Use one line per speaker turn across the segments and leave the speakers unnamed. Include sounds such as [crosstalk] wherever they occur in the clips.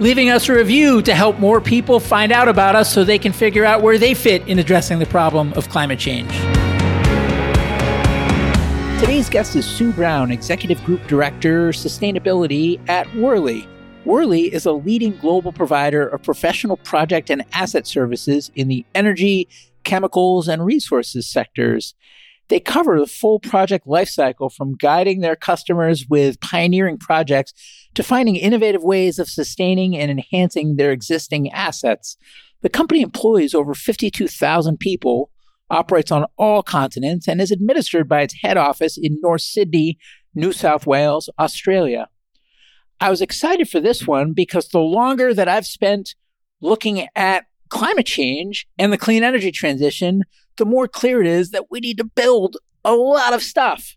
leaving us a review to help more people find out about us so they can figure out where they fit in addressing the problem of climate change. Today's guest is Sue Brown, Executive Group Director, Sustainability at Worley. Worley is a leading global provider of professional project and asset services in the energy, chemicals, and resources sectors. They cover the full project lifecycle from guiding their customers with pioneering projects to finding innovative ways of sustaining and enhancing their existing assets. The company employs over 52,000 people, operates on all continents, and is administered by its head office in North Sydney, New South Wales, Australia. I was excited for this one because the longer that I've spent looking at climate change and the clean energy transition, the more clear it is that we need to build a lot of stuff.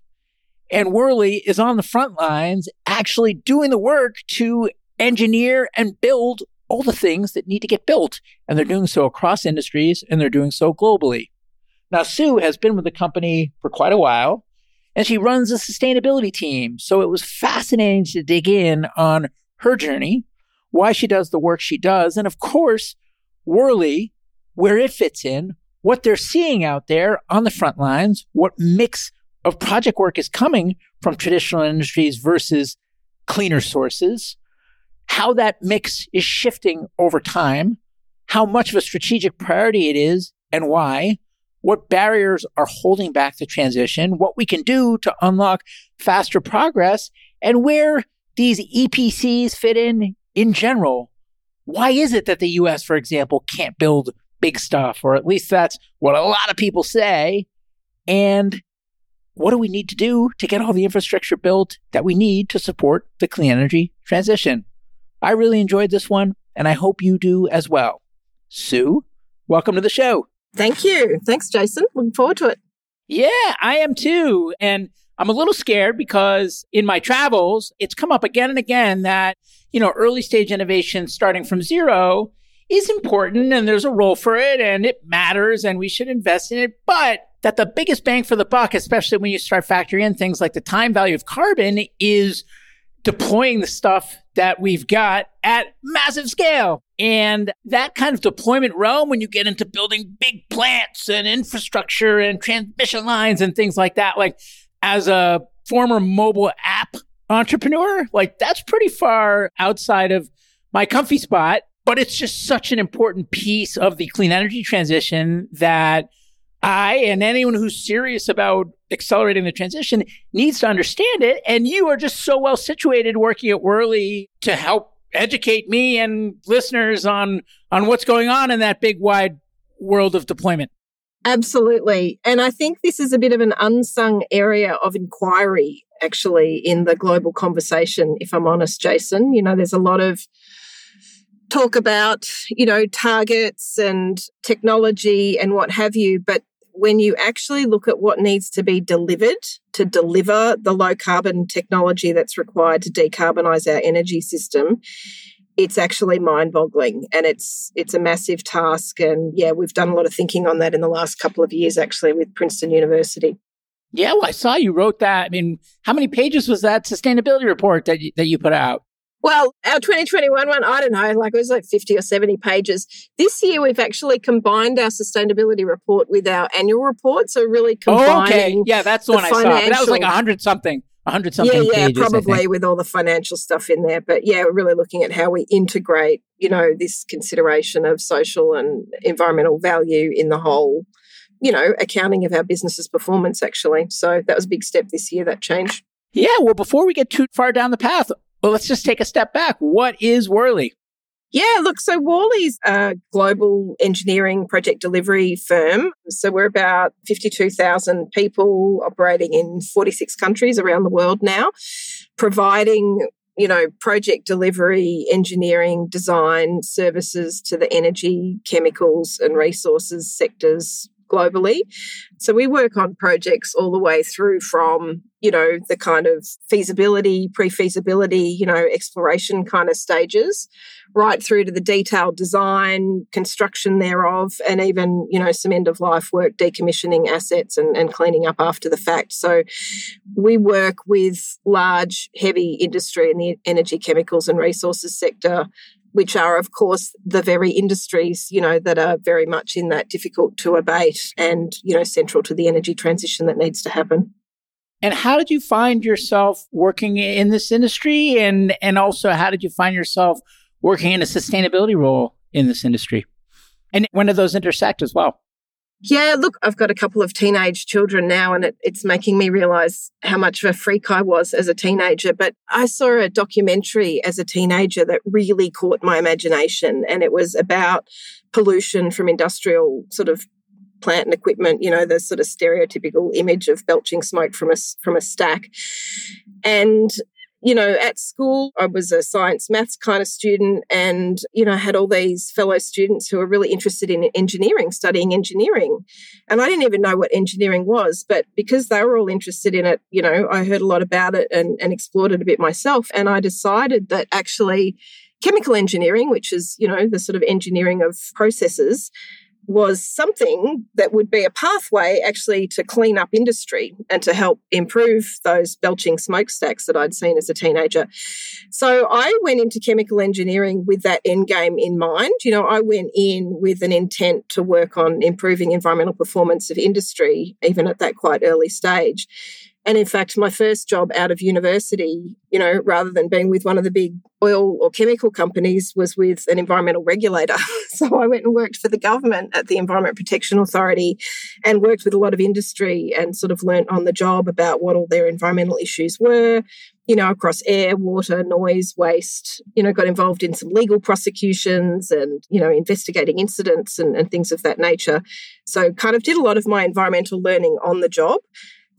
And Worley is on the front lines actually doing the work to engineer and build all the things that need to get built. And they're doing so across industries and they're doing so globally. Now, Sue has been with the company for quite a while and she runs a sustainability team. So it was fascinating to dig in on her journey, why she does the work she does, and of course, Worley, where it fits in, what they're seeing out there on the front lines, what mix of project work is coming from traditional industries versus cleaner sources, how that mix is shifting over time, how much of a strategic priority it is and why, what barriers are holding back the transition, what we can do to unlock faster progress, and where these EPCs fit in in general. Why is it that the US, for example, can't build big stuff? Or at least that's what a lot of people say. And what do we need to do to get all the infrastructure built that we need to support the clean energy transition? I really enjoyed this one, and I hope you do as well. Sue, welcome to the show.
Thank you. Thanks, Jason. Looking forward to it.
Yeah, I am too. And I'm a little scared because in my travels, it's come up again and again that, you know, early stage innovation starting from zero is important and there's a role for it and it matters and we should invest in it. But that the biggest bang for the buck, especially when you start factoring in things like the time value of carbon, is deploying the stuff that we've got at massive scale. And that kind of deployment realm, when you get into building big plants and infrastructure and transmission lines and things like that, like as a former mobile app entrepreneur, like that's pretty far outside of my comfy spot. But it's just such an important piece of the clean energy transition that I and anyone who's serious about accelerating the transition needs to understand it. And you are just so well situated working at Worley to help educate me and listeners on on what's going on in that big wide world of deployment.
Absolutely. And I think this is a bit of an unsung area of inquiry actually in the global conversation if I'm honest Jason. You know there's a lot of talk about, you know, targets and technology and what have you, but when you actually look at what needs to be delivered to deliver the low carbon technology that's required to decarbonize our energy system, it's actually mind-boggling and it's it's a massive task and yeah we've done a lot of thinking on that in the last couple of years actually with Princeton University.
Yeah, well, I saw you wrote that. I mean, how many pages was that sustainability report that you, that you put out?
Well, our 2021 one, I don't know, like it was like 50 or 70 pages. This year, we've actually combined our sustainability report with our annual report. So, really combining. Oh, okay.
Yeah, that's the, the one financial... I saw. That was like 100 something. 100 something.
Yeah, yeah,
pages,
probably with all the financial stuff in there. But yeah, we're really looking at how we integrate, you know, this consideration of social and environmental value in the whole, you know, accounting of our business's performance, actually. So, that was a big step this year, that change.
Yeah, well, before we get too far down the path, well, let's just take a step back. What is Worley?
Yeah, look, so Worley's a global engineering project delivery firm. So we're about 52,000 people operating in 46 countries around the world now, providing you know, project delivery, engineering, design, services to the energy, chemicals, and resources sectors globally. So we work on projects all the way through from, you know, the kind of feasibility, pre feasibility, you know, exploration kind of stages, right through to the detailed design, construction thereof, and even, you know, some end of life work, decommissioning assets and, and cleaning up after the fact. So we work with large, heavy industry in the energy, chemicals, and resources sector which are, of course, the very industries, you know, that are very much in that difficult to abate and, you know, central to the energy transition that needs to happen.
And how did you find yourself working in this industry? And, and also, how did you find yourself working in a sustainability role in this industry? And when did those intersect as well?
Yeah, look, I've got a couple of teenage children now, and it, it's making me realize how much of a freak I was as a teenager. But I saw a documentary as a teenager that really caught my imagination, and it was about pollution from industrial sort of plant and equipment, you know, the sort of stereotypical image of belching smoke from a, from a stack. And you know, at school, I was a science maths kind of student and, you know, I had all these fellow students who were really interested in engineering, studying engineering. And I didn't even know what engineering was, but because they were all interested in it, you know, I heard a lot about it and, and explored it a bit myself. And I decided that actually chemical engineering, which is, you know, the sort of engineering of processes, was something that would be a pathway actually to clean up industry and to help improve those belching smokestacks that I'd seen as a teenager. So I went into chemical engineering with that end game in mind. You know, I went in with an intent to work on improving environmental performance of industry, even at that quite early stage. And in fact, my first job out of university, you know, rather than being with one of the big oil or chemical companies, was with an environmental regulator. [laughs] so I went and worked for the government at the Environment Protection Authority and worked with a lot of industry and sort of learnt on the job about what all their environmental issues were, you know, across air, water, noise, waste, you know, got involved in some legal prosecutions and, you know, investigating incidents and, and things of that nature. So kind of did a lot of my environmental learning on the job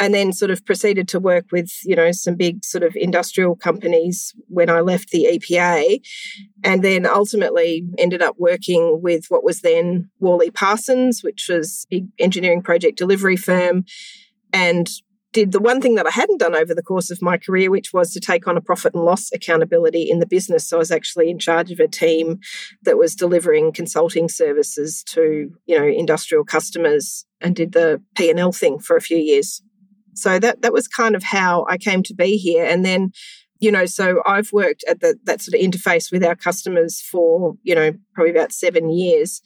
and then sort of proceeded to work with you know some big sort of industrial companies when I left the EPA and then ultimately ended up working with what was then Worley Parsons which was a big engineering project delivery firm and did the one thing that I hadn't done over the course of my career, which was to take on a profit and loss accountability in the business. So I was actually in charge of a team that was delivering consulting services to, you know, industrial customers and did the P&L thing for a few years. So that that was kind of how I came to be here. And then, you know, so I've worked at the, that sort of interface with our customers for, you know, probably about seven years.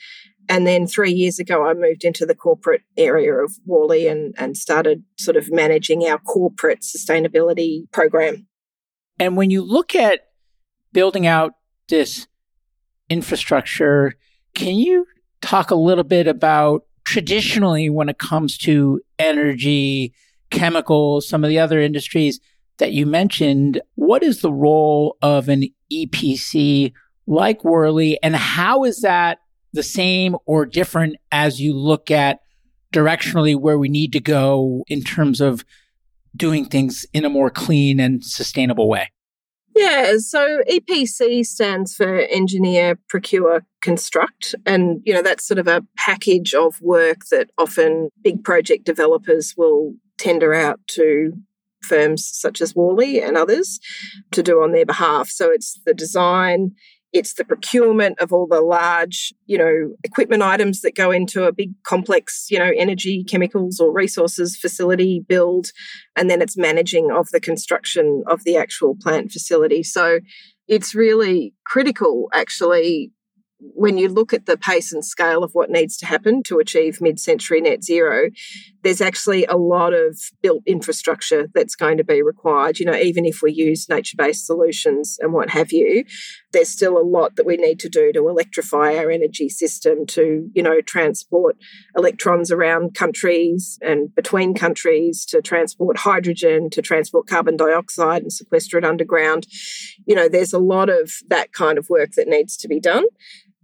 And then three years ago, I moved into the corporate area of Worley and, and started sort of managing our corporate sustainability program.
And when you look at building out this infrastructure, can you talk a little bit about traditionally when it comes to energy chemicals, some of the other industries that you mentioned, what is the role of an EPC like Worley and how is that the same or different as you look at directionally where we need to go in terms of doing things in a more clean and sustainable way?
Yeah, so EPC stands for engineer, procure, construct. And, you know, that's sort of a package of work that often big project developers will tender out to firms such as Worley and others to do on their behalf. So it's the design, it's the procurement of all the large, you know, equipment items that go into a big complex, you know, energy, chemicals or resources facility build, and then it's managing of the construction of the actual plant facility. So it's really critical actually when you look at the pace and scale of what needs to happen to achieve mid century net zero, there's actually a lot of built infrastructure that's going to be required. You know, even if we use nature based solutions and what have you, there's still a lot that we need to do to electrify our energy system to, you know, transport electrons around countries and between countries, to transport hydrogen, to transport carbon dioxide and sequester it underground. You know, there's a lot of that kind of work that needs to be done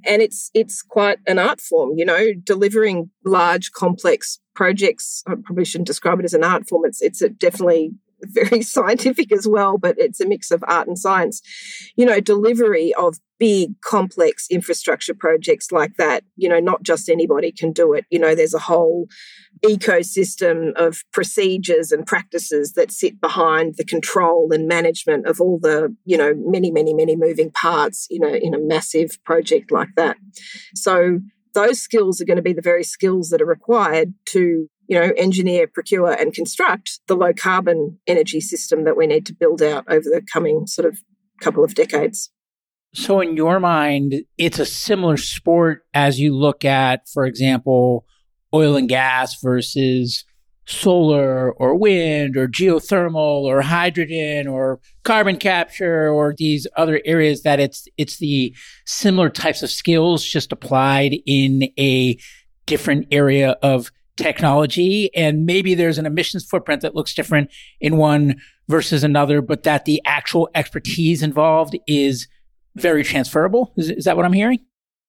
and it's it's quite an art form you know delivering large complex projects. I probably shouldn't describe it as an art form. It's it's definitely very [laughs] scientific as well, but it's a mix of art and science. You know, delivery of big, complex infrastructure projects like that, you know, not just anybody can do it. You know, there's a whole ecosystem of procedures and practices that sit behind the control and management of all the, you know, many, many, many moving parts, you know, in a massive project like that. So those skills are going to be the very skills that are required to you know, engineer, procure, and construct the low carbon energy system that we need to build out over the coming sort of couple of decades.
So, in your mind, it's a similar sport as you look at, for example, oil and gas versus solar or wind or geothermal or hydrogen or carbon capture or these other areas that it's it's the similar types of skills just applied in a different area of technology and maybe there's an emissions footprint that looks different in one versus another but that the actual expertise involved is very transferable is, is that what i'm hearing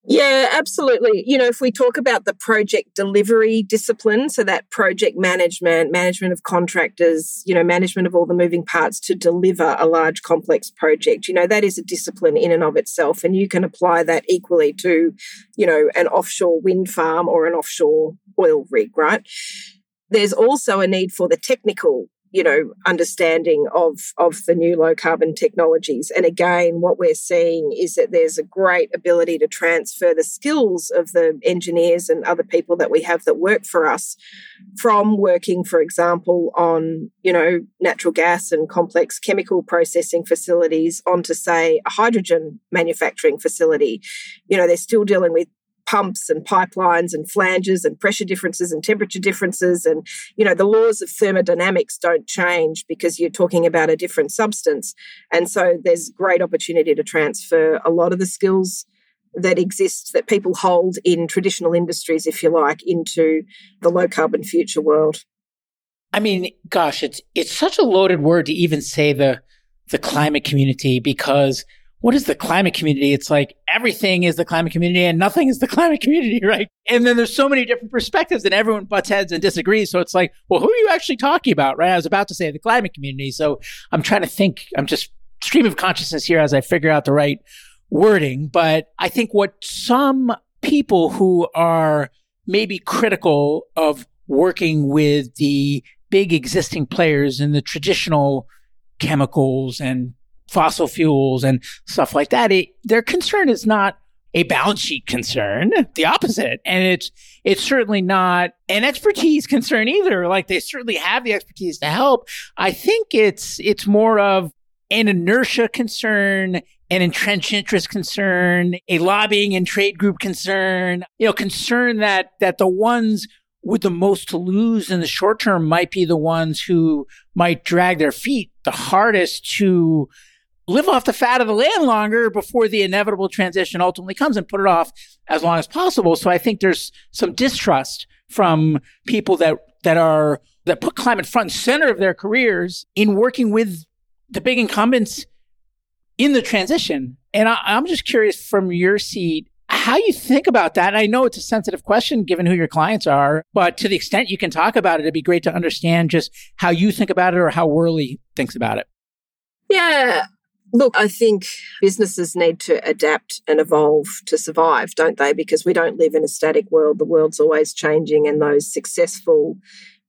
yeah, absolutely. You know, if we talk about the project delivery discipline, so that project management, management of contractors, you know, management of all the moving parts to deliver a large complex project, you know, that is a discipline in and of itself. And you can apply that equally to, you know, an offshore wind farm or an offshore oil rig, right? There's also a need for the technical you know understanding of of the new low carbon technologies and again what we're seeing is that there's a great ability to transfer the skills of the engineers and other people that we have that work for us from working for example on you know natural gas and complex chemical processing facilities onto say a hydrogen manufacturing facility you know they're still dealing with pumps and pipelines and flanges and pressure differences and temperature differences. And you know the laws of thermodynamics don't change because you're talking about a different substance. And so there's great opportunity to transfer a lot of the skills that exist that people hold in traditional industries if you like into the low carbon future world.
I mean gosh it's it's such a loaded word to even say the the climate community because what is the climate community? It's like everything is the climate community and nothing is the [laughs] climate community, right? And then there's so many different perspectives and everyone butts heads and disagrees. So it's like, well, who are you actually talking about, right? I was about to say the climate community. So I'm trying to think, I'm just stream of consciousness here as I figure out the right wording. But I think what some people who are maybe critical of working with the big existing players in the traditional chemicals and fossil fuels and stuff like that, it, their concern is not a balance sheet concern, the opposite. And it's, it's certainly not an expertise concern either. Like they certainly have the expertise to help. I think it's, it's more of an inertia concern, an entrenched interest concern, a lobbying and trade group concern, you know, concern that, that the ones with the most to lose in the short term might be the ones who might drag their feet the hardest to live off the fat of the land longer before the inevitable transition ultimately comes and put it off as long as possible. So I think there's some distrust from people that, that are, that put climate front and center of their careers in working with the big incumbents in the transition. And I, I'm just curious from your seat, how you think about that. I know it's a sensitive question given who your clients are, but to the extent you can talk about it, it'd be great to understand just how you think about it or how Worley thinks about it.
Yeah, Look, I think businesses need to adapt and evolve to survive, don't they? Because we don't live in a static world. The world's always changing, and those successful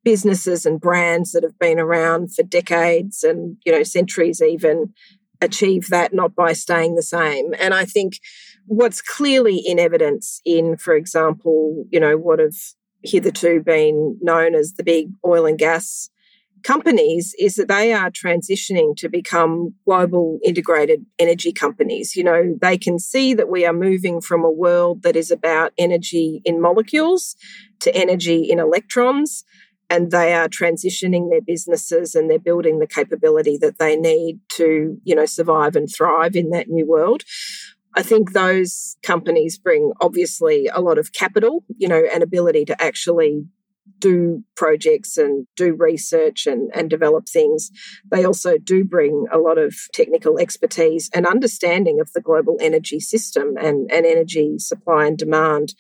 businesses and brands that have been around for decades and you know centuries even achieve that not by staying the same and i think what's clearly in evidence in for example you know what have hitherto been known as the big oil and gas companies is that they are transitioning to become global integrated energy companies. You know, they can see that we are moving from a world that is about energy in molecules to energy in electrons. And they are transitioning their businesses and they're building the capability that they need to, you know, survive and thrive in that new world. I think those companies bring obviously a lot of capital, you know, and ability to actually do projects and do research and, and develop things. They also do bring a lot of technical expertise and understanding of the global energy system and, and energy supply and demand,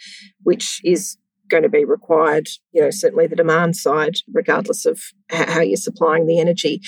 which is going to be required, you know, certainly the demand side, regardless of how you're supplying the energy.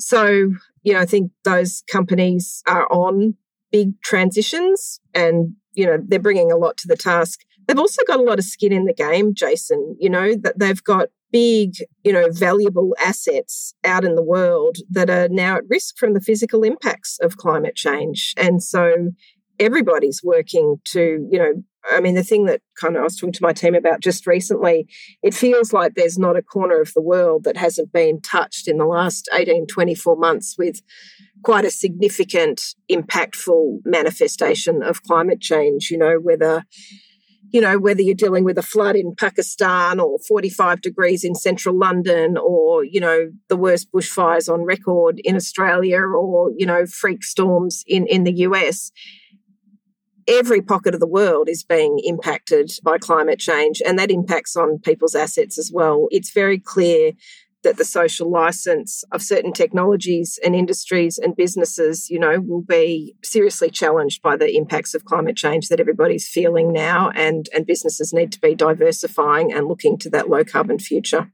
So, you know, I think those companies are on big transitions and, you know, they're bringing a lot to the task. They've also got a lot of skin in the game, Jason, you know, that they've got big, you know, valuable assets out in the world that are now at risk from the physical impacts of climate change. And so everybody's working to, you know, I mean, the thing that kind of I was talking to my team about just recently, it feels like there's not a corner of the world that hasn't been touched in the last 18, 24 months with quite a significant, impactful manifestation of climate change, you know, whether you know, whether you're dealing with a flood in Pakistan or 45 degrees in central London or, you know, the worst bushfires on record in Australia or, you know, freak storms in, in the US, every pocket of the world is being impacted by climate change and that impacts on people's assets as well. It's very clear that the social license of certain technologies and industries and businesses, you know, will be seriously challenged by the impacts of climate change that everybody's feeling now and and businesses need to be diversifying and looking to that low carbon future.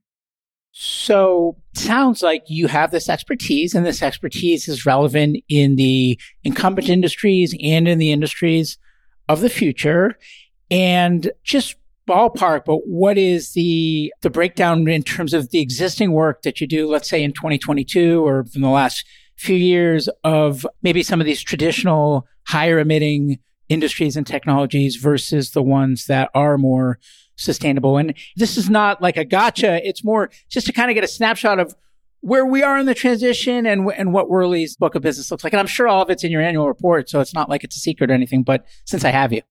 So, sounds like you have this expertise and this expertise is relevant in the incumbent industries and in the industries of the future. And just ballpark, but what is the the breakdown in terms of the existing work that you do, let's say in 2022 or in the last few years of maybe some of these traditional higher emitting industries and technologies versus the ones that are more sustainable. And this is not like a gotcha. It's more just to kind of get a snapshot of where we are in the transition and, and what Worley's book of business looks like. And I'm sure all of it's in your annual report. So it's not like it's a secret or anything, but since I have you.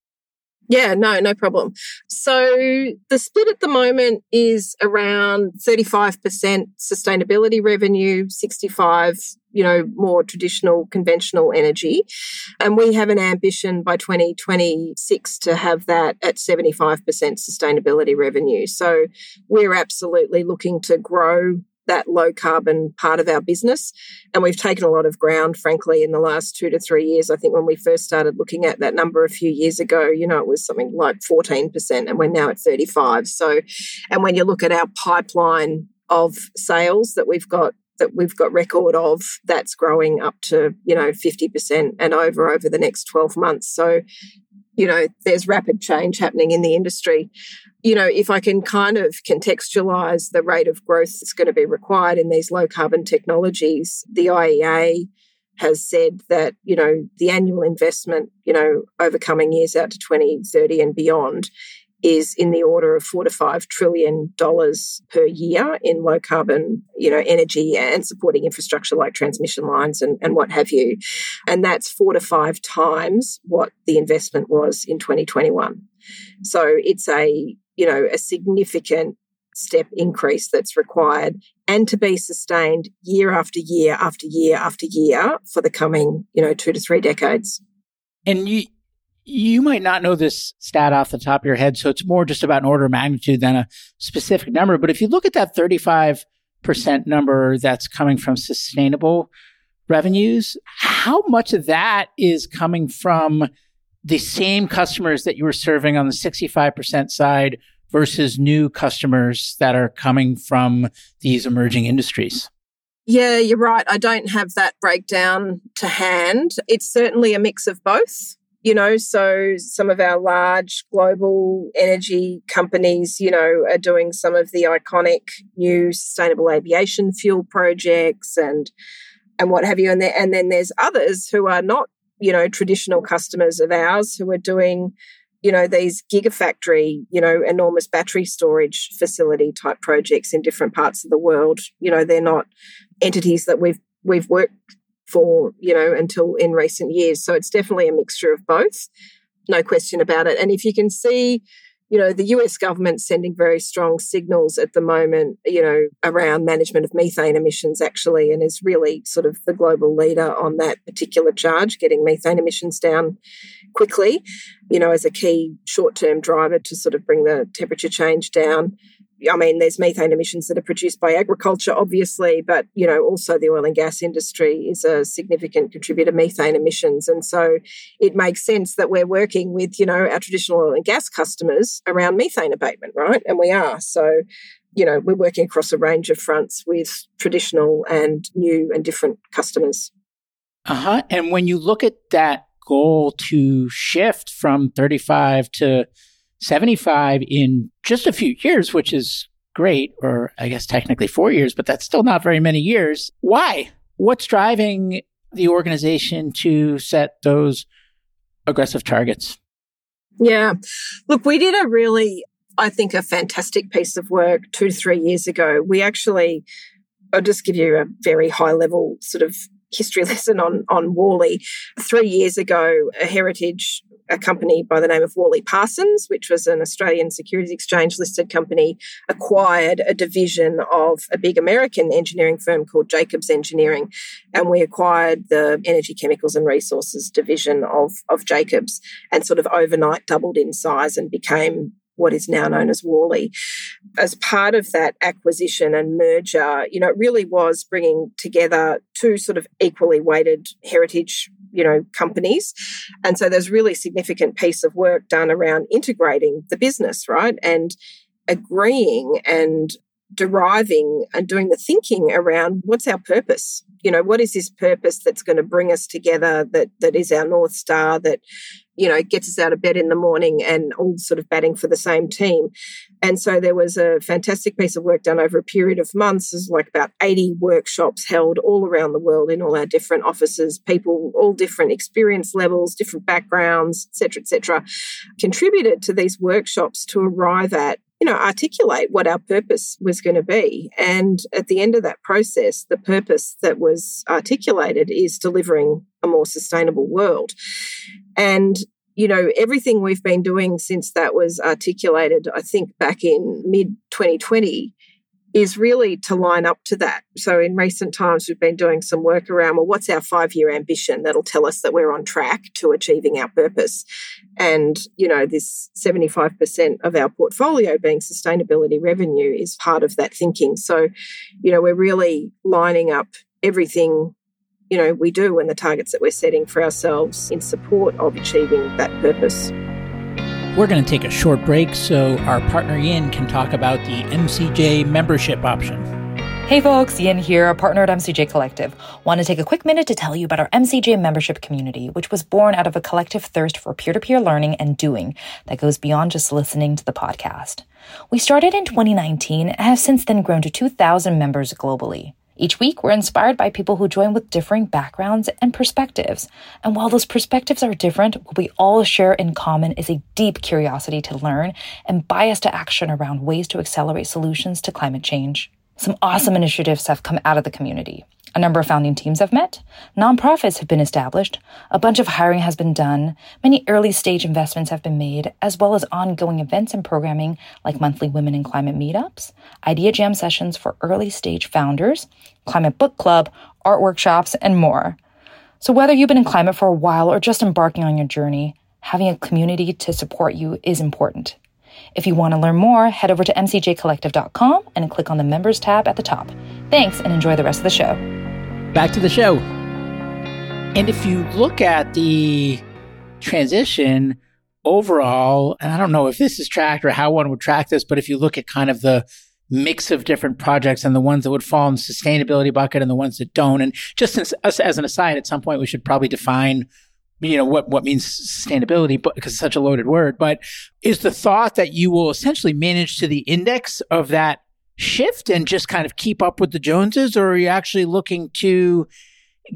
Yeah, no, no problem. So the split at the moment is around 35% sustainability revenue, 65 you know more traditional conventional energy and we have an ambition by 2026 to have that at 75% sustainability revenue so we're absolutely looking to grow that low carbon part of our business. And we've taken a lot of ground, frankly, in the last two to three years. I think when we first started looking at that number a few years ago, you know, it was something like 14%, and we're now at 35. So, and when you look at our pipeline of sales that we've got that we've got record of that's growing up to you know 50% and over over the next 12 months so you know there's rapid change happening in the industry. You know, if I can kind of contextualize the rate of growth that's going to be required in these low carbon technologies, the IEA has said that, you know, the annual investment, you know, over coming years out to 2030 and beyond is in the order of four to five trillion dollars per year in low carbon, you know, energy and supporting infrastructure like transmission lines and, and what have you. And that's four to five times what the investment was in 2021. So it's a you know, a significant step increase that's required and to be sustained year after year after year after year for the coming, you know, two to three decades.
And you you might not know this stat off the top of your head, so it's more just about an order of magnitude than a specific number. But if you look at that 35% number that's coming from sustainable revenues, how much of that is coming from the same customers that you were serving on the 65% side versus new customers that are coming from these emerging industries?
Yeah, you're right. I don't have that breakdown to hand. It's certainly a mix of both. You know, so some of our large global energy companies, you know, are doing some of the iconic new sustainable aviation fuel projects and and what have you. And, and then there's others who are not you know, traditional customers of ours who are doing, you know, these gigafactory, you know, enormous battery storage facility type projects in different parts of the world. You know, they're not entities that we've we've worked for, you know, until in recent years. So it's definitely a mixture of both. No question about it. And if you can see you know, the US government sending very strong signals at the moment, you know, around management of methane emissions actually, and is really sort of the global leader on that particular charge, getting methane emissions down quickly, you know, as a key short term driver to sort of bring the temperature change down. I mean, there's methane emissions that are produced by agriculture, obviously, but you know, also the oil and gas industry is a significant contributor to methane emissions, and so it makes sense that we're working with you know our traditional oil and gas customers around methane abatement, right? And we are so. You know, we're working across a range of fronts with traditional and new and different customers.
Uh huh. And when you look at that goal to shift from 35 to 75 in just a few years, which is great, or I guess technically four years, but that's still not very many years. Why? What's driving the organization to set those aggressive targets?
Yeah. Look, we did a really, I think, a fantastic piece of work two to three years ago. We actually, I'll just give you a very high level sort of history [laughs] lesson on on Worley. Three years ago, a heritage a company by the name of Worley Parsons, which was an Australian Securities Exchange listed company, acquired a division of a big American engineering firm called Jacobs Engineering. And we acquired the energy, chemicals, and resources division of, of Jacobs and sort of overnight doubled in size and became what is now known as Worley. As part of that acquisition and merger, you know, it really was bringing together two sort of equally weighted heritage, you know, companies. And so there's really significant piece of work done around integrating the business, right? And agreeing and deriving and doing the thinking around what's our purpose you know what is this purpose that's going to bring us together that that is our north star that you know gets us out of bed in the morning and all sort of batting for the same team and so there was a fantastic piece of work done over a period of months there's like about 80 workshops held all around the world in all our different offices people all different experience levels different backgrounds etc etc contributed to these workshops to arrive at you know, articulate what our purpose was going to be. And at the end of that process, the purpose that was articulated is delivering a more sustainable world. And, you know, everything we've been doing since that was articulated, I think back in mid 2020, is really to line up to that. So in recent times, we've been doing some work around, well, what's our five year ambition that'll tell us that we're on track to achieving our purpose? And, you know, this 75% of our portfolio being sustainability revenue is part of that thinking. So, you know, we're really lining up everything you know we do and the targets that we're setting for ourselves in support of achieving that purpose.
We're going to take a short break so our partner Yin can talk about the MCJ membership option.
Hey folks, Yin here, a partner at MCJ Collective. Want to take a quick minute to tell you about our MCJ membership community, which was born out of a collective thirst for peer to peer learning and doing that goes beyond just listening to the podcast. We started in 2019 and have since then grown to 2,000 members globally. Each week, we're inspired by people who join with differing backgrounds and perspectives. And while those perspectives are different, what we all share in common is a deep curiosity to learn and bias to action around ways to accelerate solutions to climate change. Some awesome initiatives have come out of the community. A number of founding teams have met, nonprofits have been established, a bunch of hiring has been done, many early stage investments have been made, as well as ongoing events and programming like monthly women in climate meetups, idea jam sessions for early stage founders, climate book club, art workshops, and more. So whether you've been in climate for a while or just embarking on your journey, having a community to support you is important. If you want to learn more, head over to mcjcollective.com and click on the members tab at the top. Thanks and enjoy the rest of the show
back to the show. And if you look at the transition overall, and I don't know if this is tracked or how one would track this, but if you look at kind of the mix of different projects and the ones that would fall in the sustainability bucket and the ones that don't, and just as, as an aside, at some point we should probably define you know what what means sustainability but because it's such a loaded word but is the thought that you will essentially manage to the index of that shift and just kind of keep up with the Joneses, or are you actually looking to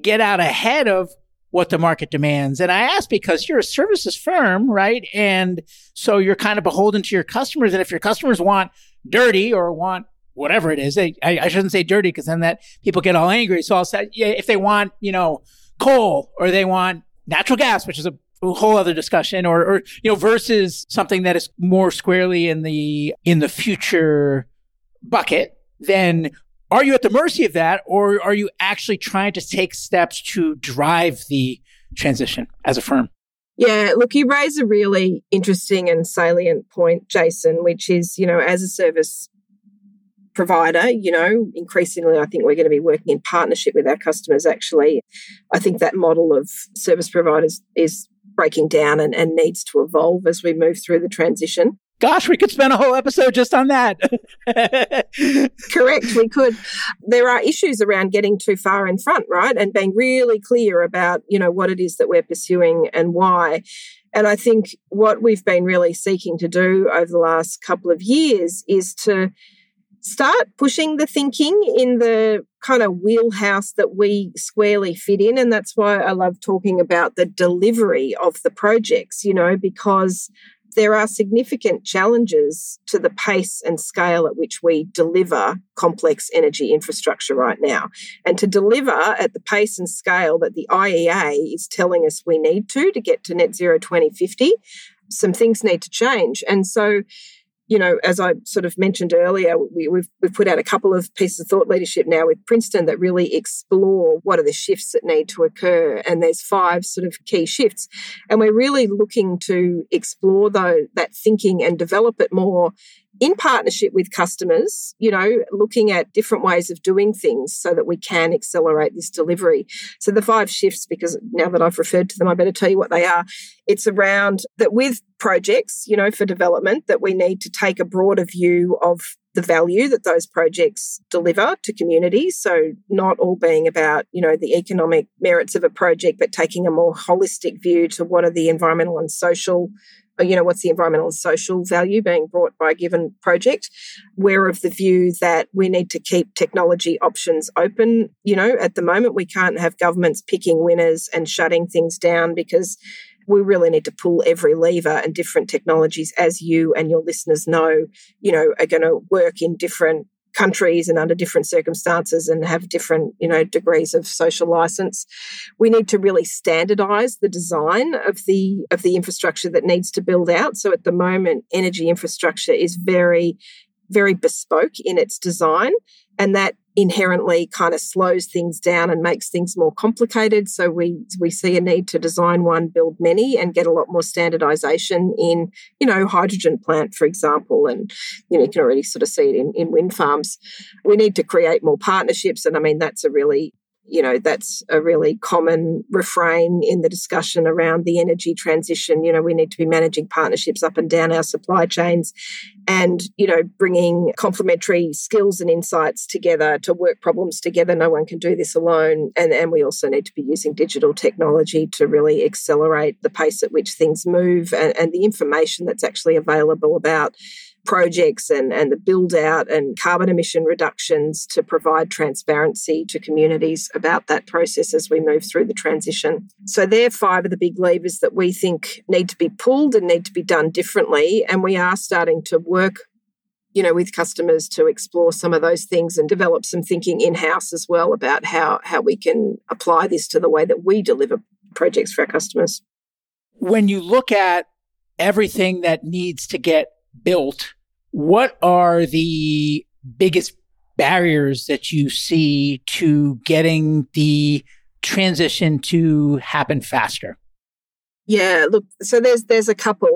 get out ahead of what the market demands? And I ask because you're a services firm, right? And so you're kind of beholden to your customers. And if your customers want dirty or want whatever it is, I, I shouldn't say dirty because then that people get all angry. So I'll say, yeah, if they want, you know, coal or they want natural gas, which is a whole other discussion or, or you know versus something that is more squarely in the in the future bucket, then are you at the mercy of that or are you actually trying to take steps to drive the transition as a firm?
Yeah, look, you raise a really interesting and salient point, Jason, which is, you know, as a service provider, you know, increasingly I think we're going to be working in partnership with our customers actually. I think that model of service providers is breaking down and, and needs to evolve as we move through the transition.
Gosh, we could spend a whole episode just on that. [laughs]
Correct, we could. There are issues around getting too far in front, right? And being really clear about, you know, what it is that we're pursuing and why. And I think what we've been really seeking to do over the last couple of years is to start pushing the thinking in the kind of wheelhouse that we squarely fit in. And that's why I love talking about the delivery of the projects, you know, because there are significant challenges to the pace and scale at which we deliver complex energy infrastructure right now. And to deliver at the pace and scale that the IEA is telling us we need to to get to net zero 2050, some things need to change. And so you know, as I sort of mentioned earlier, we, have we've, we've put out a couple of pieces of thought leadership now with Princeton that really explore what are the shifts that need to occur. And there's five sort of key shifts. And we're really looking to explore though that thinking and develop it more in partnership with customers, you know, looking at different ways of doing things so that we can accelerate this delivery. So the five shifts, because now that I've referred to them, I better tell you what they are. It's around that with projects, you know, for development, that we need to take a broader view of the value that those projects deliver to communities. So not all being about, you know, the economic merits of a project, but taking a more holistic view to what are the environmental and social Uh, you know, what's the environmental and social value being brought by a given project. We're of the view that we need to keep technology options open. You know, at the moment, we can't have governments picking winners and shutting things down because we really need to pull every lever and different technologies, as you and your listeners know, you know, are going to work in different countries and under different circumstances and have different you know degrees of social license. We need to really standardize the design of the of the infrastructure that needs to build out. So at the moment energy infrastructure is very very bespoke in its design and that inherently kind of slows things down and makes things more complicated. So we we see a need to design one, build many, and get a lot more standardization in, you know, hydrogen plant, for example. And you know, you can already sort of see it in, in wind farms. We need to create more partnerships. And I mean, that's a really you know that's a really common refrain in the discussion around the energy transition. You know we need to be managing partnerships up and down our supply chains and you know bringing complementary skills and insights together to work problems together. No one can do this alone. And and we also need to be using digital technology to really accelerate the pace at which things move and, and the information that's actually available about projects and, and the build out and carbon emission reductions to provide transparency to communities about that process as we move through the transition. So, there are five of the big levers that we think need to be pulled and need to be done differently. And we are starting to work you know with customers to explore some of those things and develop some thinking in house as well about how how we can apply this to the way that we deliver projects for our customers
when you look at everything that needs to get built, what are the biggest barriers that you see to getting the transition to happen faster?
Yeah, look, so there's there's a couple.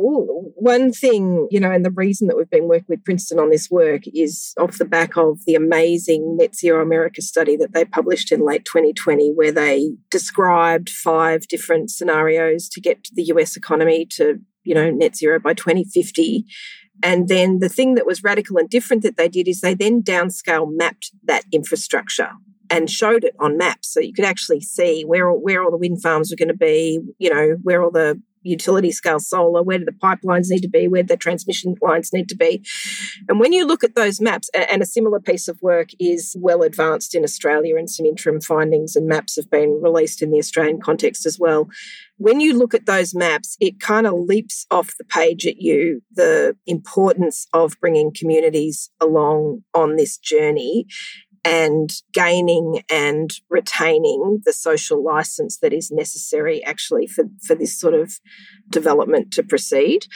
One thing, you know, and the reason that we've been working with Princeton on this work is off the back of the amazing Net Zero America study that they published in late 2020, where they described five different scenarios to get the US economy to, you know, net zero by 2050. And then the thing that was radical and different that they did is they then downscale mapped that infrastructure and showed it on maps. So you could actually see where, where all the wind farms were going to be, you know, where all the utility scale solar, where do the pipelines need to be, where the transmission lines need to be. And when you look at those maps, and a similar piece of work is well advanced in Australia, and some interim findings and maps have been released in the Australian context as well. When you look at those maps, it kind of leaps off the page at you the importance of bringing communities along on this journey and gaining and retaining the social license that is necessary actually for, for this sort of development to proceed.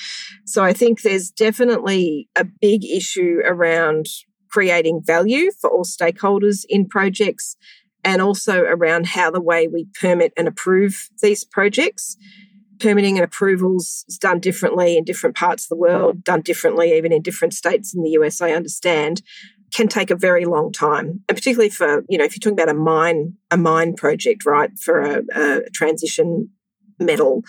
So I think there's definitely a big issue around creating value for all stakeholders in projects and also around how the way we permit and approve these projects. Permitting and approvals is done differently in different parts of the world, done differently even in different states in the US, I understand. Can take a very long time, and particularly for you know if you're talking about a mine a mine project, right, for a, a transition metal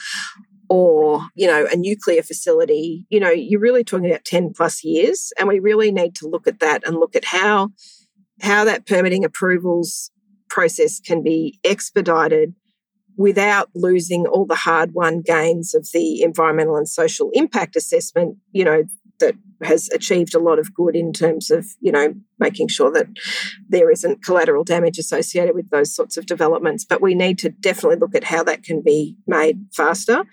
or you know a nuclear facility you know you're really talking about 10 plus years and we really need to look at that and look at how how that permitting approvals process can be expedited without losing all the hard won gains of the environmental and social impact assessment you know that has achieved a lot of good in terms of you know making sure that there isn't collateral damage associated with those sorts of developments. But we need to definitely look at how that can be made faster.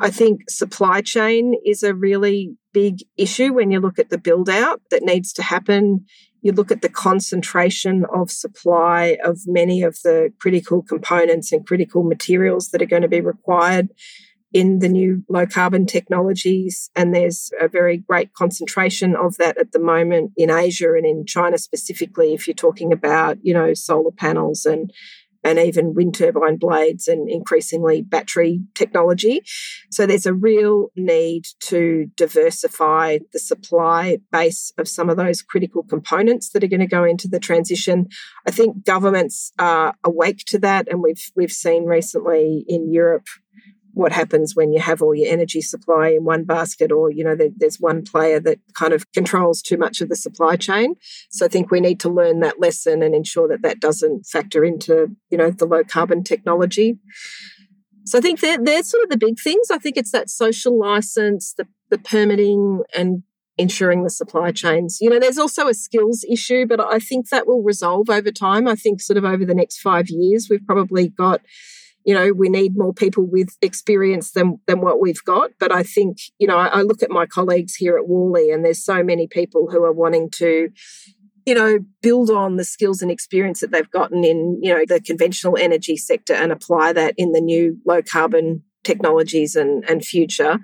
I think supply chain is a really big issue when you look at the build out that needs to happen. You look at the concentration of supply of many of the critical components and critical materials that are going to be required in the new low carbon technologies. And there's a very great concentration of that at the moment in Asia and in China specifically, if you're talking about, you know, solar panels and and even wind turbine blades and increasingly battery technology. So there's a real need to diversify the supply base of some of those critical components that are going to go into the transition. I think governments are awake to that, and we've we've seen recently in Europe what happens when you have all your energy supply in one basket or you know there, there's one player that kind of controls too much of the supply chain so i think we need to learn that lesson and ensure that that doesn't factor into you know the low carbon technology so i think they're, they're sort of the big things i think it's that social license the, the permitting and ensuring the supply chains. You know, there's also a skills issue, but I think that will resolve over time. I think sort of over the next five years, we've probably got you know we need more people with experience than than what we've got. But i think you know I, I, look at my colleagues here at worley and there's so many people who are wanting to you know build on the skills and experience that they've gotten in you know the conventional energy sector and apply that in the new low carbon technologies and, and future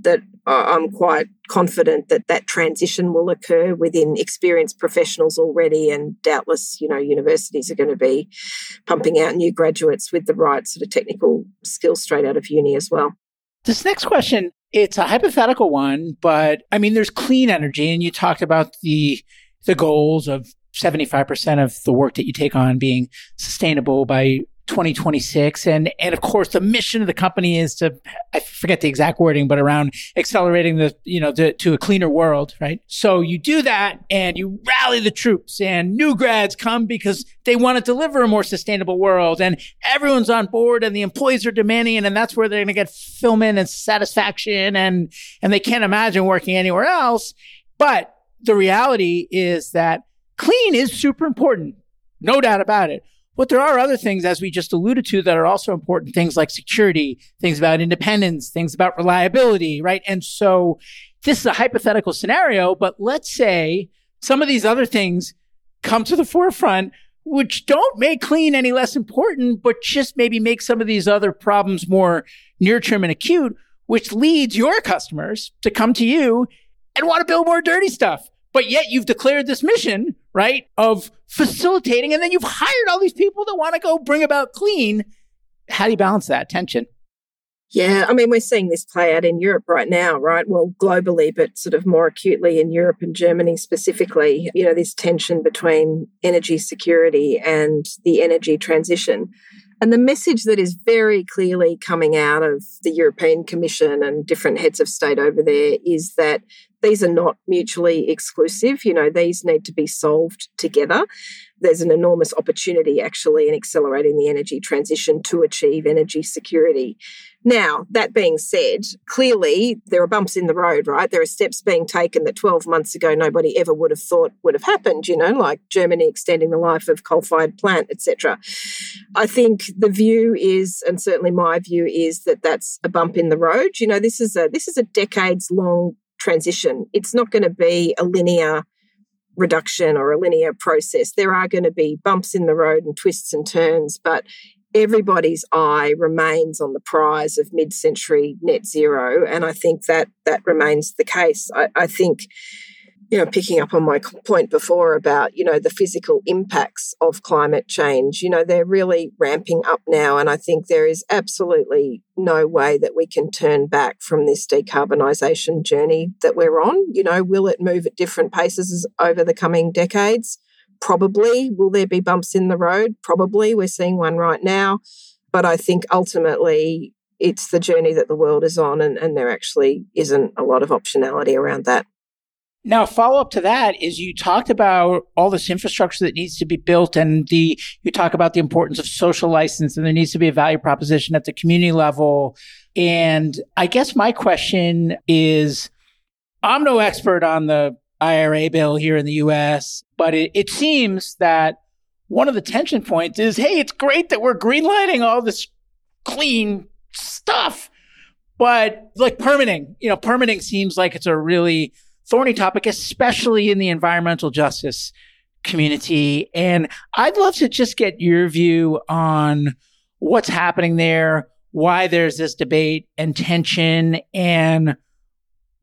that I'm quite confident that that transition will occur within experienced professionals already and doubtless you know universities are going to be pumping out new graduates with the right sort of technical skills straight out of uni as well.
This next question it's a hypothetical one but i mean there's clean energy and you talked about the the goals of 75% of the work that you take on being sustainable by 2026 and and of course the mission of the company is to i forget the exact wording but around accelerating the you know to, to a cleaner world right? So you do that and you rally the troops and new grads come because they want to deliver a more sustainable world. And everyone's on board and the employees are demanding it and that's where they're going to get fulfillment and satisfaction and and they can't imagine working anywhere else. But the reality is that clean is super important no doubt about it but there are other things, as we just alluded to, that are also important. Things like security, things about independence, things about reliability, right? And so this is a hypothetical scenario, but let's say some of these other things come to the forefront, which don't make clean any less important, but just maybe make some of these other problems more near term and acute, which leads your customers to come to you and want to build more dirty stuff. But yet you've declared this mission, right, of facilitating, and then you've hired all these people that want to go bring about clean. How do you balance that tension?
Yeah, I mean, we're seeing this play out in Europe right now, right? Well, globally, but sort of more acutely in Europe and Germany specifically, you know, this tension between energy security and the energy transition. And the message that is very clearly coming out of the European Commission and different heads of state over there is that these are not mutually exclusive. You know, these need to be solved together. There's an enormous opportunity actually in accelerating the energy transition to achieve energy security. Now, that being said, clearly there are bumps in the road, right? There are steps being taken that 12 months ago nobody ever would have thought would have happened, you know, like Germany extending the life of coal-fired plant, etc. I think the view is and certainly my view is that that's a bump in the road. You know, this is a this is a decades long transition. It's not going to be a linear reduction or a linear process. There are going to be bumps in the road and twists and turns, but everybody's eye remains on the prize of mid-century net zero, and I think that that remains the case. I, I think you know, picking up on my point before about, you know, the physical impacts of climate change, you know, they're really ramping up now. And I think there is absolutely no way that we can turn back from this decarbonisation journey that we're on. You know, will it move at different paces over the coming decades? Probably. Will there be bumps in the road? Probably. We're seeing one right now. But I think ultimately it's the journey that the world is on, and, and there actually isn't a lot of optionality around that.
Now, follow up to that is you talked about all this infrastructure that needs to be built and the, you talk about the importance of social license and there needs to be a value proposition at the community level. And I guess my question is, I'm no expert on the IRA bill here in the US, but it, it seems that one of the tension points is, hey, it's great that we're greenlighting all this clean stuff, but like permitting, you know, permitting seems like it's a really thorny topic, especially in the environmental justice community. And I'd love to just get your view on what's happening there, why there's this debate and tension, and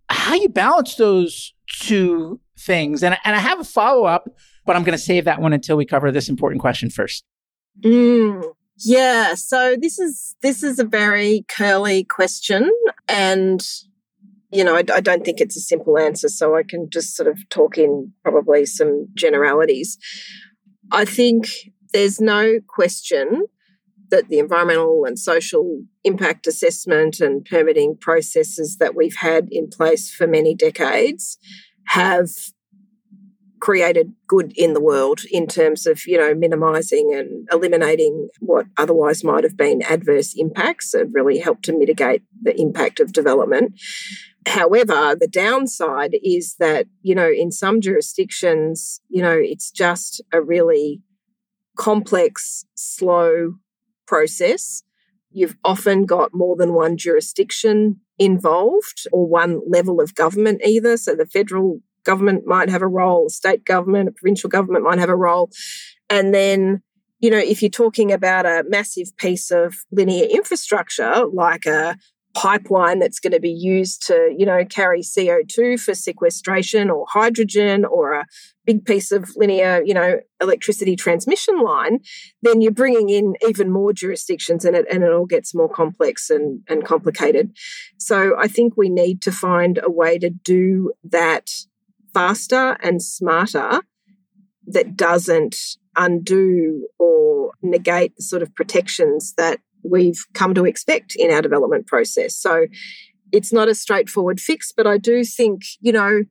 how you balance those two things. And, and I have a follow up, but I'm going to save that one until we cover this important question first.
Mm, yeah. So this is this is a very curly question, and you know, I, I, don't think it's a simple answer, so I can just sort of talk in probably some generalities. I think there's no question that the environmental and social impact assessment and permitting processes that we've had in place for many decades have created good in the world in terms of you know minimizing and eliminating what otherwise might have been adverse impacts and really helped to mitigate the impact of development. However, the downside is that, you know, in some jurisdictions, you know, it's just a really complex, slow process. You've often got more than one jurisdiction involved or one level of government, either. So the federal government might have a role, a state government, a provincial government might have a role. And then, you know, if you're talking about a massive piece of linear infrastructure like a pipeline that's going to be used to, you know, carry CO2 for sequestration or hydrogen or a big piece of linear, you know, electricity transmission line, then you're bringing in even more jurisdictions and it, and it all gets more complex and, and complicated. So I think we need to find a way to do that faster and smarter that doesn't undo or negate the sort of protections that we've come to expect in our development process. So it's not a straightforward fix, but I do think, you know,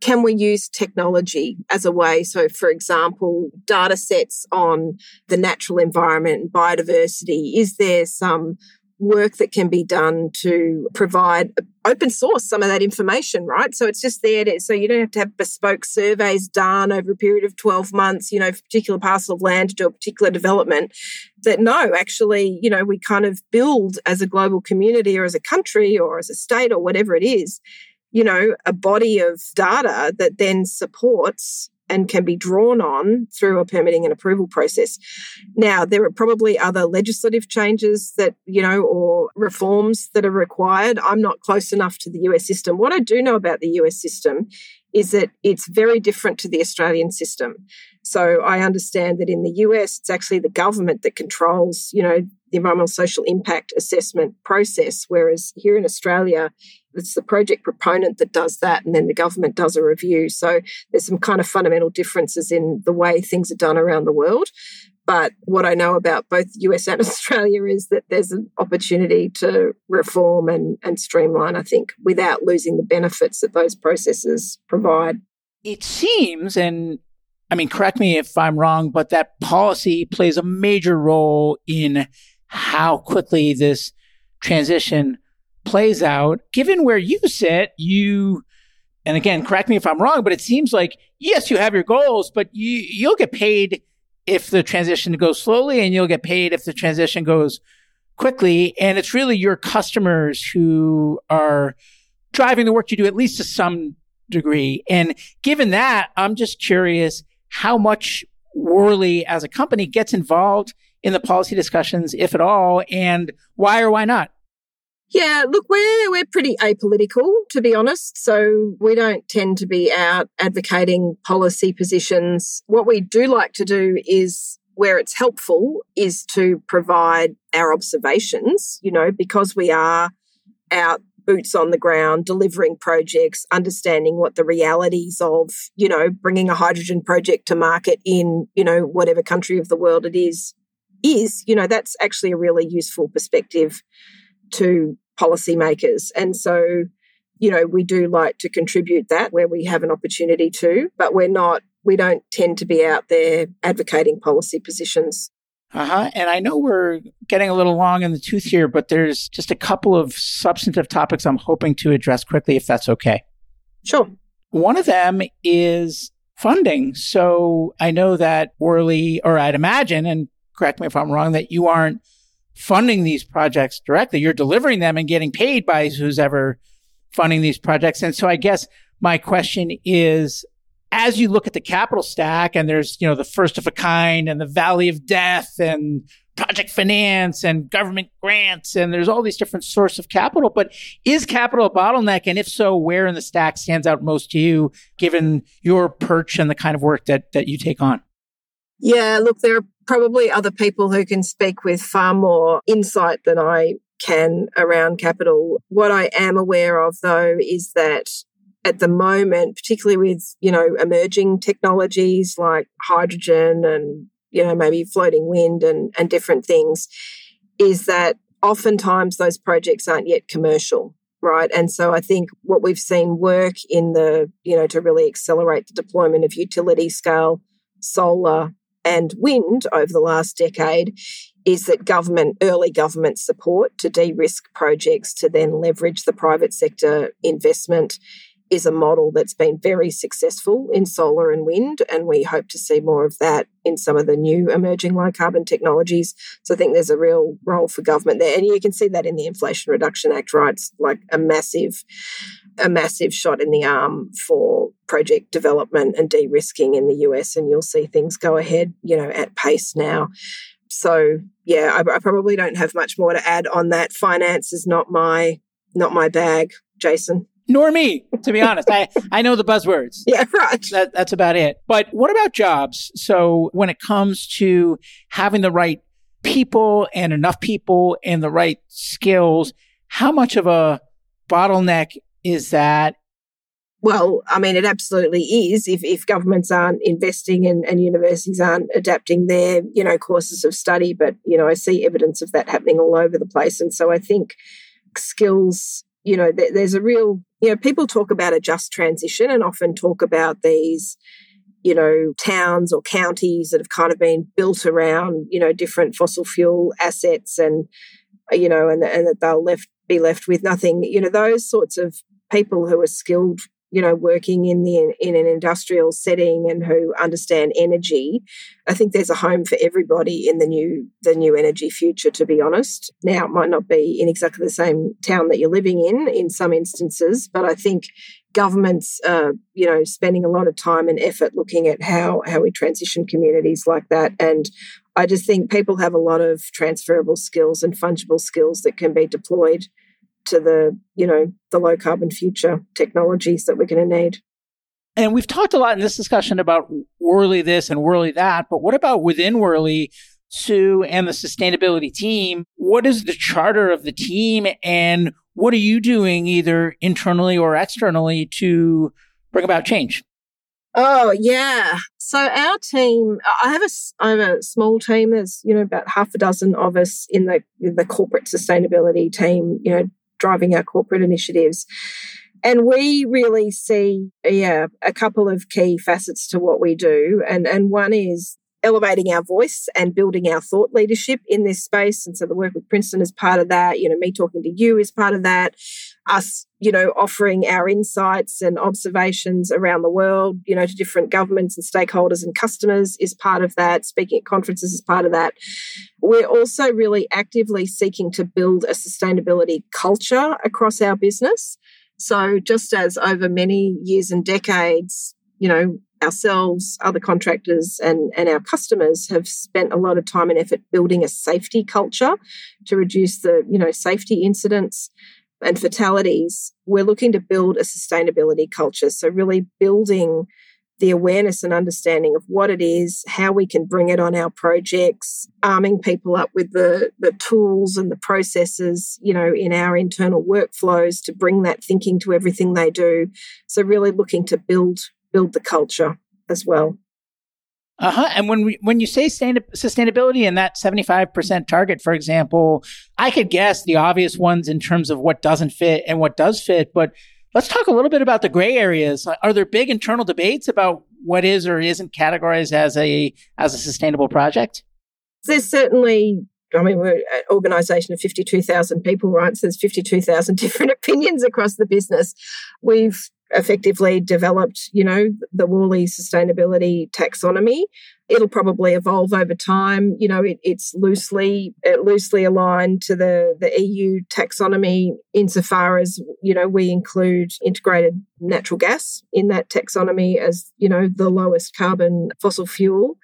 can we use technology as a way? So, for example, data sets on the natural environment and biodiversity. Is there some work that can be done to provide open source some of that information, right? So it's just there to, so you don't have to have bespoke surveys done over a period of 12 months, you know, for a particular parcel of land to do a particular development. That no, actually, you know, we kind of build as a global community or as a country or as a state or whatever it is, you know, a body of data that then supports and can be drawn on through a permitting and approval process. Now, there are probably other legislative changes that, you know, or reforms that are required. I'm not close enough to the US system. What I do know about the US system is that it's very different to the Australian system. So I understand that in the US, it's actually the government that controls, you know, the environmental social impact assessment process, whereas here in Australia, it's the project proponent that does that, and then the government does a review. So there's some kind of fundamental differences in the way things are done around the world. But what I know about both US [laughs] and Australia is that there's an opportunity to reform and, and streamline, I think, without losing the benefits that those processes provide.
It seems, and I mean, correct me if I'm wrong, but that policy plays a major role in how quickly this transition plays out. Given where you sit, you, and again, correct me if I'm wrong, but it seems like, yes, you have your goals, but you, you'll get paid if the transition goes slowly and you'll get paid if the transition goes quickly. And it's really your customers who are driving the work you do, at least to some degree. And given that, I'm just curious how much Worley as a company gets involved in the policy discussions, if at all, and why or why not?
Yeah, look, we're we're pretty apolitical, to be honest. So we don't tend to be out advocating policy positions. What we do like to do is where it's helpful is to provide our observations, you know, because we are out boots on the ground, delivering projects, understanding what the realities of, you know, bringing a hydrogen project to market in, you know, whatever country of the world it is, is, you know, that's actually a really useful perspective to policymakers. And so, you know, we do like to contribute that where we have an opportunity to, but we're not, we don't tend to be out there advocating policy positions.
Uh huh. And I know we're getting a little long in the tooth here, but there's just a couple of substantive topics I'm hoping to address quickly, if that's okay.
Sure.
One of them is funding. So I know that Worley, or I'd imagine, and correct me if I'm wrong, that you aren't funding these projects directly. You're delivering them and getting paid by who's ever funding these projects. And so I guess my question is as you look at the capital stack and there's, you know, the first of a kind and the valley of death and project finance and government grants and there's all these different sources of capital, but is capital a bottleneck? And if so, where in the stack stands out most to you given your perch and the kind of work that, that you take on?
Yeah, look, there are probably other people who can speak with far more insight than I can around capital. What I am aware of though is that at the moment, particularly with, you know, emerging technologies like hydrogen and, you know, maybe floating wind and, and different things, is that oftentimes those projects aren't yet commercial. Right. And so I think what we've seen work in the, you know, to really accelerate the deployment of utility scale solar and wind over the last decade is that government, early government support to de risk projects to then leverage the private sector investment is a model that's been very successful in solar and wind, and we hope to see more of that in some of the new emerging low carbon technologies. So I think there's a real role for government there, and you can see that in the Inflation Reduction Act, right? It's like a massive, a massive shot in the arm for project development and de-risking in the US, and you'll see things go ahead, you know, at pace now. So yeah, I, I probably don't have much more to add on that. Finance is not my not my bag, Jason
nor me, to be honest. I, I know the buzzwords. [laughs]
Yeah, right.
That, that's about it. But what about jobs? So when it comes to having the right people and enough people and the right skills, how much of a bottleneck is that?
Well, I mean, it absolutely is. If, if governments aren't investing and, and universities aren't adapting their, you know, courses of study, but, you know, I see evidence of that happening all over the place. And so I think skills you know, th- there's a real, you know, people talk about a just transition and often talk about these, you know, towns or counties that have kind of been built around, you know, different fossil fuel assets and, you know, and, and that they'll left be left with nothing. You know, those sorts of people who are skilled you know working in the in an industrial setting and who understand energy i think there's a home for everybody in the new the new energy future to be honest. Now it might not be in exactly the same town that you're living in in some instances but i think governments uh, you know spending a lot of time and effort looking at how how we transition communities like that. And i just think people have a lot of transferable skills and fungible skills that can be deployed to the you know the low carbon future technologies that we're going to need
and we've talked a lot in this discussion about Worley this and Worley that, but what about within Worley, Sue and the sustainability team? What is the charter of the team and what are you doing either internally or externally to bring about change?
Oh yeah. So our team, I have a, I have a small team. There's you know about half a dozen of us in the in the corporate sustainability team. You know, driving our corporate initiatives. And we really see, yeah, a couple of key facets to what we do. And, and one is elevating our voice and building our thought leadership in this space. And so the work with Princeton is part of that. You know, me talking to you is part of that. Us, you know, offering our insights and observations around the world, you know, to different governments and stakeholders and customers is part of that. Speaking at conferences is part of that. We're also really actively seeking to build a sustainability culture across our business. So just as over many years and decades, you know, ourselves, other contractors, and, and our customers have spent a lot of time and effort building a safety culture to reduce the you know safety incidents and fatalities. We're looking to build a sustainability culture. So really building the awareness and understanding of what it is, how we can bring it on our projects, arming people up with the, the tools and the processes, you know, in our internal workflows to bring that thinking to everything they do. So really looking to build build the culture as well.
Uh huh. And when we, when you say sustainability and that seventy five percent target, for example, I could guess the obvious ones in terms of what doesn't fit and what does fit, but Let's talk a little bit about the gray areas. Are there big internal debates about what is or isn't categorized as a as a sustainable project?
There's certainly I mean, we're an organization of 52,000 people, right? So there's 52,000 [laughs] different opinions across the business. We've effectively developed, you know, the Worley sustainability taxonomy. It'll probably evolve over time. You know, it, it's loosely it loosely aligned to the the EU taxonomy insofar as you know we include integrated natural gas in that taxonomy as you know the lowest carbon fossil fuel,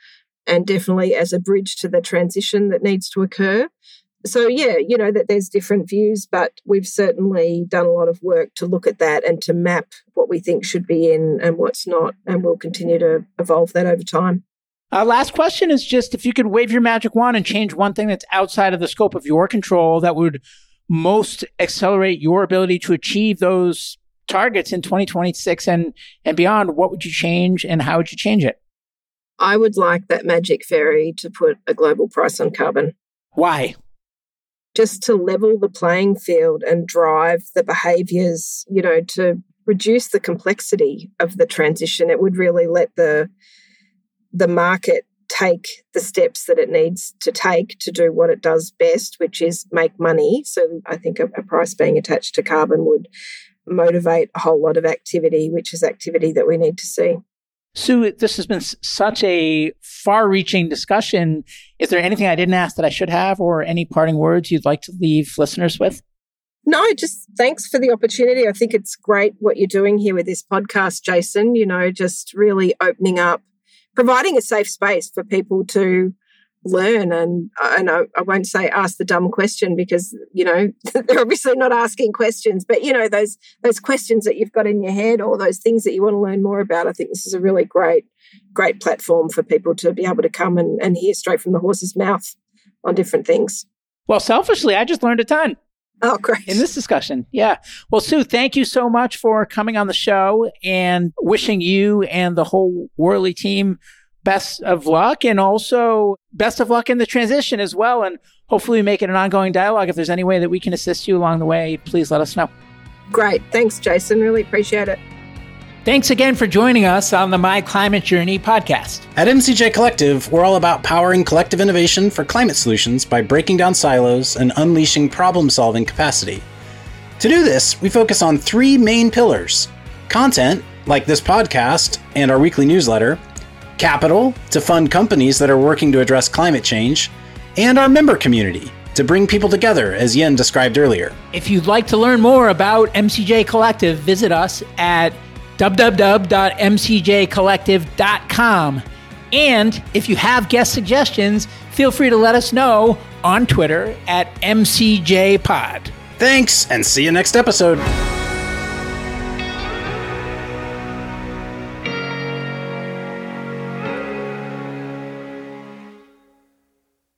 and definitely as a bridge to the transition that needs to occur. So yeah you know that there's different views but we've certainly done a lot of work to look at that and to map what we think should be in and what's not and we'll continue to evolve that over time.
Uh, last question is just if you could wave your magic wand and change one thing that's outside of the scope of your control that would most accelerate your ability to achieve those targets in 2026 and and beyond what would you change and how would you change it
i would like that magic fairy to put a global price on carbon
why
just to level the playing field and drive the behaviors, you know, to reduce the complexity of the transition. It would really let the the market take the steps that it needs to take to do what it does best, which is make money. So I think a, a price being attached to carbon would motivate a whole lot of activity, which is activity that we need to see.
Sue, this has been such a far reaching discussion. Is there anything I didn't ask that I should have, or any parting words you'd like to leave listeners with?
No, just thanks for the opportunity. I think it's great what you're doing here with this podcast, Jason. You know, just really opening up, providing a safe space for people to learn and and I, I, won't say ask the dumb question because you know [laughs] they're obviously not asking questions but you know those those questions that you've got in your head or those things that you want to learn more about I think this is a really great great platform for people to be able to come and, and hear straight from the horse's mouth on different things
well selfishly I just learned a ton
Oh, great.
In this discussion. Yeah. Well, Sue, thank you so much for coming on the show and wishing you and the whole Worley team best of luck and also best of luck in the transition as well. And hopefully make it an ongoing dialogue. If there's any way that we can assist you along the way, please let us know.
Great. Thanks, Jason. Really appreciate it.
Thanks again for joining us on the My Climate Journey podcast.
At MCJ Collective, we're all about powering collective innovation for climate solutions by breaking down silos and unleashing problem solving capacity. To do this, we focus on three main pillars content, like this podcast and our weekly newsletter, capital to fund companies that are working to address climate change, and our member community to bring people together, as Yen described earlier.
If you'd like to learn more about MCJ Collective, visit us at www.mcjcollective.com. And if you have guest suggestions, feel free to let us know on Twitter at MCJPod.
Thanks, and see you next episode.